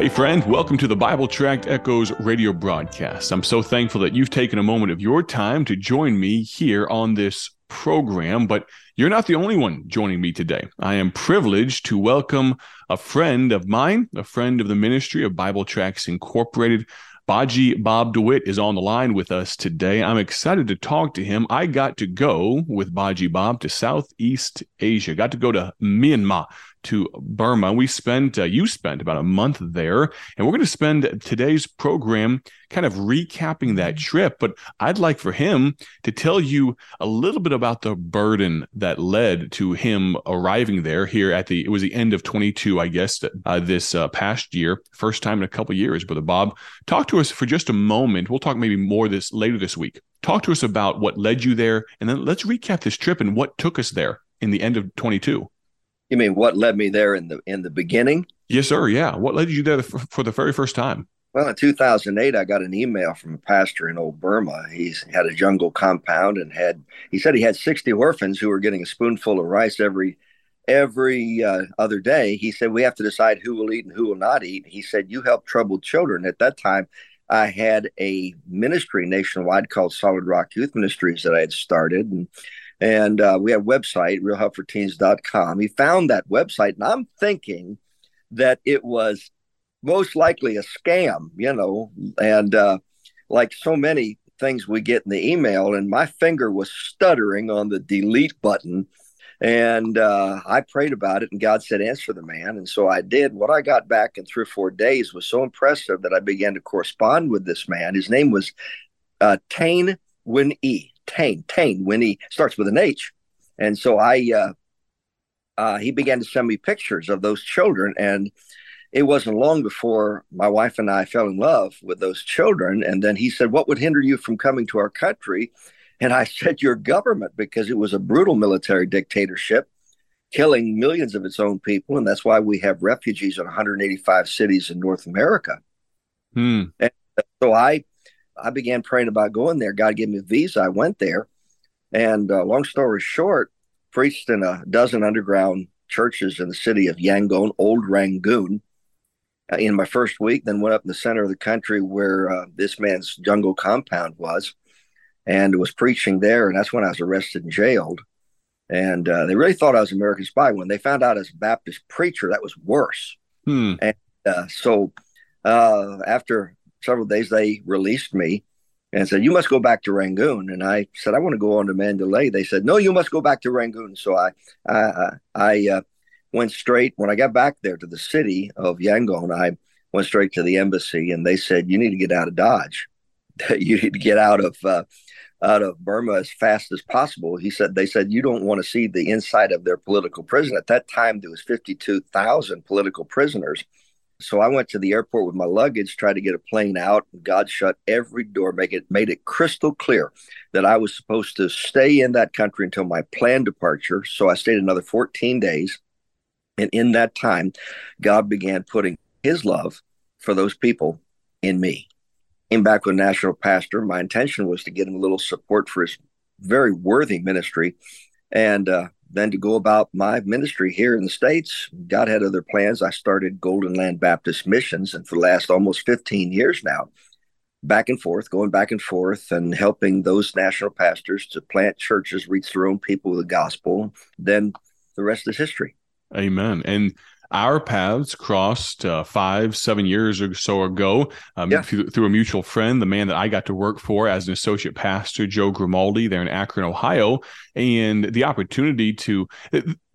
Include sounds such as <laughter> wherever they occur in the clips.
Hey, friend, welcome to the Bible Tract Echoes radio broadcast. I'm so thankful that you've taken a moment of your time to join me here on this program, but you're not the only one joining me today. I am privileged to welcome a friend of mine, a friend of the ministry of Bible Tracts Incorporated. Baji Bob DeWitt is on the line with us today. I'm excited to talk to him. I got to go with Baji Bob to Southeast Asia, got to go to Myanmar to Burma. We spent, uh, you spent about a month there, and we're going to spend today's program kind of recapping that trip. But I'd like for him to tell you a little bit about the burden that led to him arriving there here at the, it was the end of 22, I guess, uh, this uh, past year, first time in a couple years. Brother Bob, talk to us for just a moment. We'll talk maybe more this later this week. Talk to us about what led you there, and then let's recap this trip and what took us there in the end of 22. You mean what led me there in the in the beginning? Yes, sir. Yeah. What led you there for the very first time? Well, in 2008, I got an email from a pastor in Old Burma. He's had a jungle compound and had he said he had 60 orphans who were getting a spoonful of rice every every uh, other day. He said we have to decide who will eat and who will not eat. He said you help troubled children. At that time, I had a ministry nationwide called Solid Rock Youth Ministries that I had started and and uh, we have a website, realhelpforteens.com. He found that website, and I'm thinking that it was most likely a scam, you know, and uh, like so many things we get in the email, and my finger was stuttering on the delete button. And uh, I prayed about it, and God said, Answer the man. And so I did. What I got back in three or four days was so impressive that I began to correspond with this man. His name was uh, Tane Win E. Tane, Tane, when he starts with an H. And so I, uh, uh, he began to send me pictures of those children. And it wasn't long before my wife and I fell in love with those children. And then he said, What would hinder you from coming to our country? And I <laughs> said, Your government, because it was a brutal military dictatorship, killing millions of its own people. And that's why we have refugees in 185 cities in North America. Hmm. And so I I began praying about going there. God gave me a visa. I went there. And uh, long story short, preached in a dozen underground churches in the city of Yangon, Old Rangoon, uh, in my first week. Then went up in the center of the country where uh, this man's jungle compound was, and was preaching there. And that's when I was arrested and jailed. And uh, they really thought I was an American spy. When they found out as a Baptist preacher, that was worse. Hmm. And uh, so uh, after several days they released me and said, You must go back to Rangoon. And I said, I want to go on to Mandalay. They said, No, you must go back to Rangoon. So I, I, I uh, went straight. When I got back there to the city of Yangon, I went straight to the embassy and they said, You need to get out of Dodge. <laughs> you need to get out of, uh, out of Burma as fast as possible. He said, they said, you don't want to see the inside of their political prison. At that time, there was 52,000 political prisoners so I went to the airport with my luggage, tried to get a plane out. And God shut every door, make it made it crystal clear that I was supposed to stay in that country until my planned departure. So I stayed another 14 days. And in that time, God began putting his love for those people in me. Came back with national pastor. My intention was to get him a little support for his very worthy ministry. And uh, then to go about my ministry here in the States, God had other plans. I started Golden Land Baptist Missions, and for the last almost 15 years now, back and forth, going back and forth, and helping those national pastors to plant churches, reach their own people with the gospel. Then the rest is history. Amen. And our paths crossed uh, five, seven years or so ago um, yeah. through, through, a mutual friend, the man that I got to work for as an associate pastor, Joe Grimaldi, there in Akron, Ohio, and the opportunity to.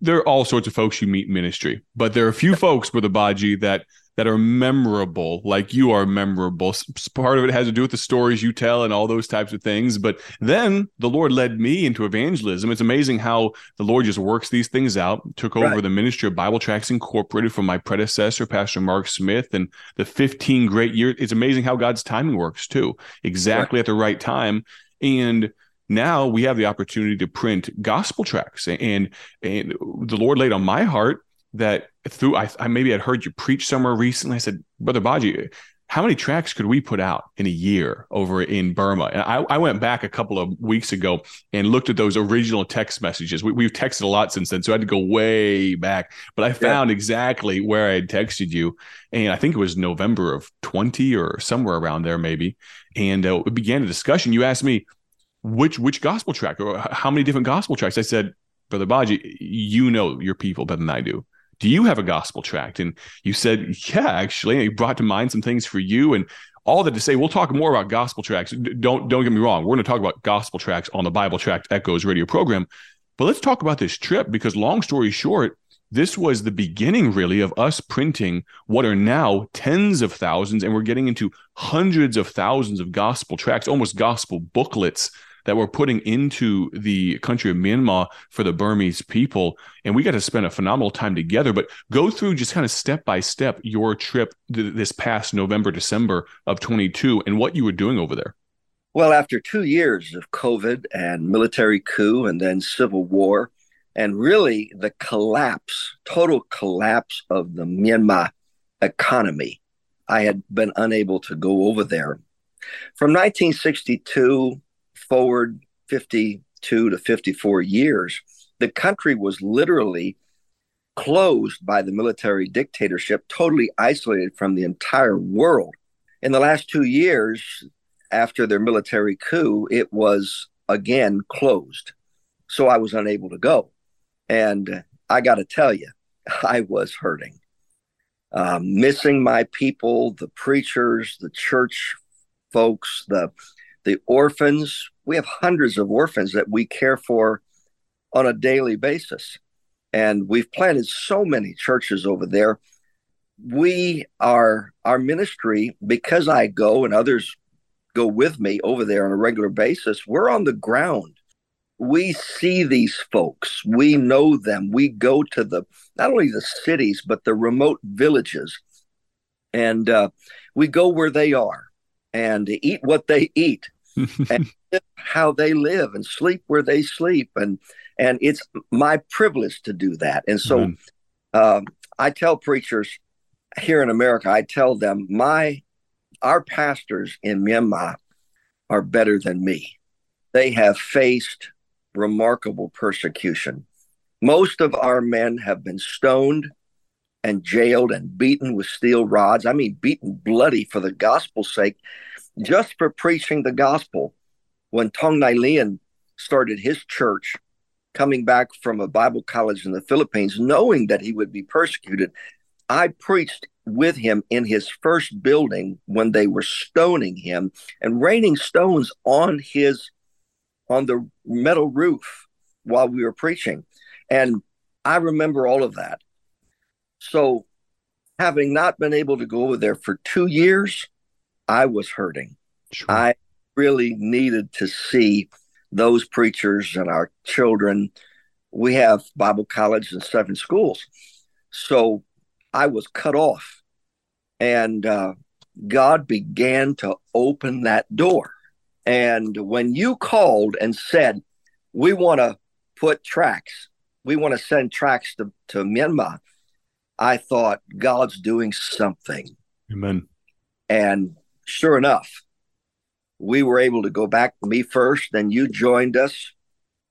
There are all sorts of folks you meet in ministry, but there are a few folks, Brother Baji, that that are memorable, like you are memorable. Part of it has to do with the stories you tell and all those types of things. But then the Lord led me into evangelism. It's amazing how the Lord just works these things out. Took over right. the ministry of Bible Tracts Incorporated from my predecessor, Pastor Mark Smith, and the 15 great years. It's amazing how God's timing works too, exactly right. at the right time. And now we have the opportunity to print gospel tracts and and the lord laid on my heart that through I, I maybe had heard you preach somewhere recently. I said, Brother Baji, how many tracts could we put out in a year over in Burma? And I, I went back a couple of weeks ago and looked at those original text messages. We, have texted a lot since then, so I had to go way back. But I found yeah. exactly where I had texted you, and I think it was November of 20 or somewhere around there, maybe. And uh, we began a discussion. You asked me which which gospel tract or how many different gospel tracts. I said, Brother Baji, you know your people better than I do do you have a gospel tract? And you said, yeah, actually. And he brought to mind some things for you and all that to say, we'll talk more about gospel tracts. Don't don't get me wrong. We're going to talk about gospel tracts on the Bible Tract Echoes radio program. But let's talk about this trip because long story short, this was the beginning really of us printing what are now tens of thousands and we're getting into hundreds of thousands of gospel tracts almost gospel booklets that we're putting into the country of Myanmar for the Burmese people. And we got to spend a phenomenal time together. But go through just kind of step by step your trip th- this past November, December of 22 and what you were doing over there. Well, after two years of COVID and military coup and then civil war, and really the collapse, total collapse of the Myanmar economy, I had been unable to go over there. From 1962 forward 52 to 54 years, the country was literally closed by the military dictatorship, totally isolated from the entire world. In the last two years, after their military coup, it was again closed. So I was unable to go. And I got to tell you, <laughs> I was hurting. Um, missing my people, the preachers, the church folks, the the orphans. We have hundreds of orphans that we care for on a daily basis. And we've planted so many churches over there. We are, our ministry, because I go and others go with me over there on a regular basis, we're on the ground. We see these folks, we know them. We go to the, not only the cities, but the remote villages. And uh, we go where they are and eat what they eat and <laughs> how they live and sleep where they sleep. And and it's my privilege to do that. And so mm-hmm. um, i tell preachers here in america i tell them my our pastors in myanmar are better than me. They have faced remarkable persecution. Most of our men have been stoned and jailed and beaten with steel rods. I mean beaten bloody for the gospel's sake just for preaching the gospel. When Tong Nai Lien started his church, coming back from a Bible college in the Philippines, knowing that he would be persecuted, I preached with him in his first building when they were stoning him and raining stones on his on the metal roof while we were preaching. And I remember all of that. So having not been able to go over there for two years, I was hurting. Sure. I really needed to see those preachers and our children. We have Bible college and seven schools. So I was cut off. And uh, God began to open that door. And when you called and said, We want to put tracts, we want to send tracts to, to Myanmar, I thought, God's doing something. Amen. And sure enough, we were able to go back, me first, then you joined us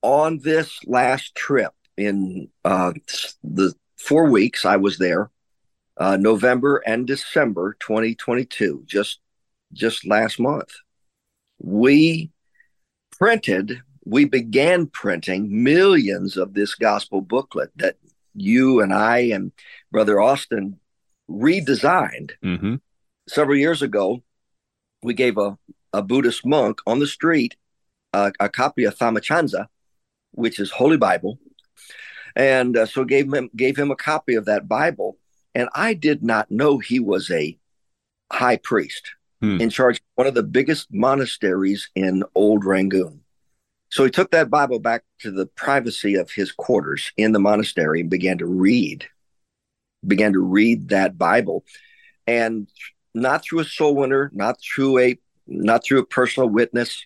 on this last trip in uh, the four weeks I was there, uh, November and December 2022, just just last month. We printed, we began printing millions of this gospel booklet that you and I and Brother Austin redesigned mm-hmm. several years ago we gave a, a Buddhist monk on the street uh, a copy of Thamachanza, which is Holy Bible, and uh, so gave him gave him a copy of that Bible. And I did not know he was a high priest hmm. in charge of one of the biggest monasteries in Old Rangoon. So he took that Bible back to the privacy of his quarters in the monastery and began to read, began to read that Bible. And not through a soul winner, not through a not through a personal witness,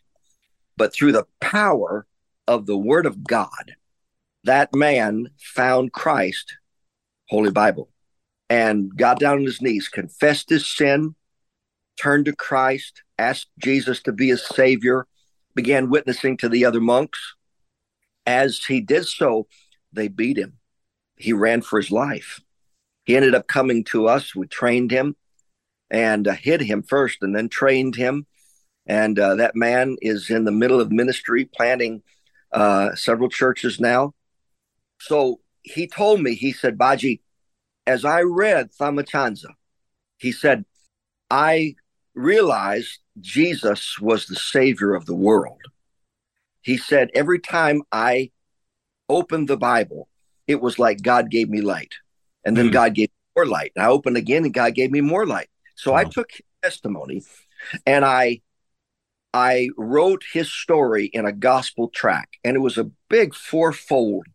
but through the power of the word of God. That man found Christ, Holy Bible, and got down on his knees, confessed his sin, turned to Christ, asked Jesus to be his savior, began witnessing to the other monks. As he did so, they beat him. He ran for his life. He ended up coming to us. We trained him and uh, hid him first and then trained him. And uh, that man is in the middle of ministry, planting uh, several churches now. So he told me, he said, Baji, as I read Thamachanza, he said, I realized Jesus was the savior of the world. He said, every time I opened the Bible, it was like God gave me light. And then mm. God gave me more light. And I opened again and God gave me more light. So wow. I took testimony and I I wrote his story in a gospel tract. And it was a big fourfold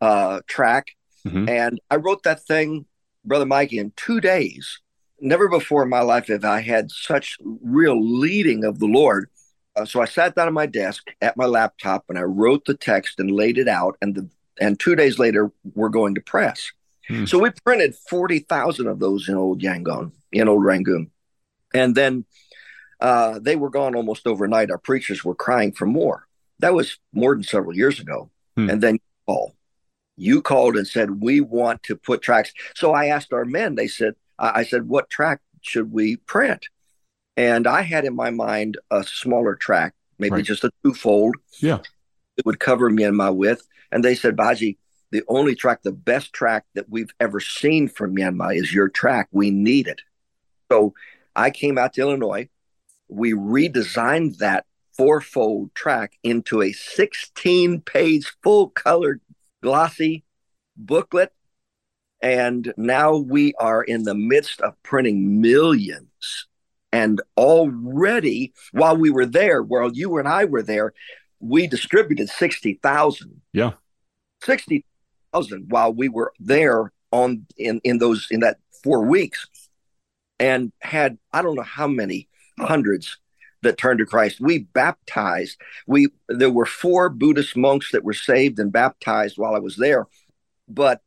uh, tract. Mm-hmm. And I wrote that thing, Brother Mikey, in two days. Never before in my life have I had such real leading of the Lord. Uh, so I sat down at my desk at my laptop and I wrote the text and laid it out. And the and two days later, we're going to press. Hmm. So we printed forty thousand of those in old Yangon, in old Rangoon, and then uh, they were gone almost overnight. Our preachers were crying for more. That was more than several years ago. Hmm. And then Paul, you called and said we want to put tracts. So I asked our men. They said, I said, what tract should we print? And I had in my mind a smaller tract, maybe right. just a twofold. Yeah, it would cover me and my width. And they said, Baji, the only tract, the best tract that we've ever seen from Myanmar is your tract. We need it. So I came out to Illinois. We redesigned that fourfold tract into a 16 page full colored glossy booklet. And now we are in the midst of printing millions. And already, while we were there, while you and I were there, we distributed 60,000. Yeah. 60,000 while we were there on in, in those in that four weeks and had I don't know how many hundreds that turned to Christ. We baptized. We there were four Buddhist monks that were saved and baptized while I was there. But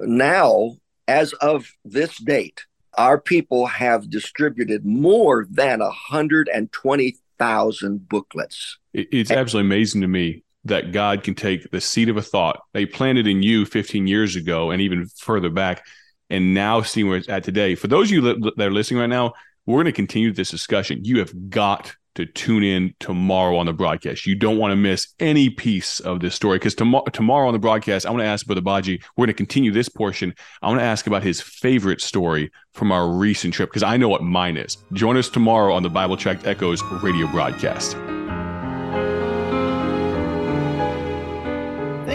now, as of this date, our people have distributed more than 120,000 booklets. It's absolutely amazing to me that God can take the seed of a thought they planted in you 15 years ago and even further back, and now see where it's at today. For those of you that are listening right now, we're going to continue this discussion. You have got to tune in tomorrow on the broadcast. You don't want to miss any piece of this story because tomorrow, tomorrow on the broadcast, I want to ask Brother Baji, we're going to continue this portion. I want to ask about his favorite story from our recent trip because I know what mine is. Join us tomorrow on the Bible Tract Echoes radio broadcast.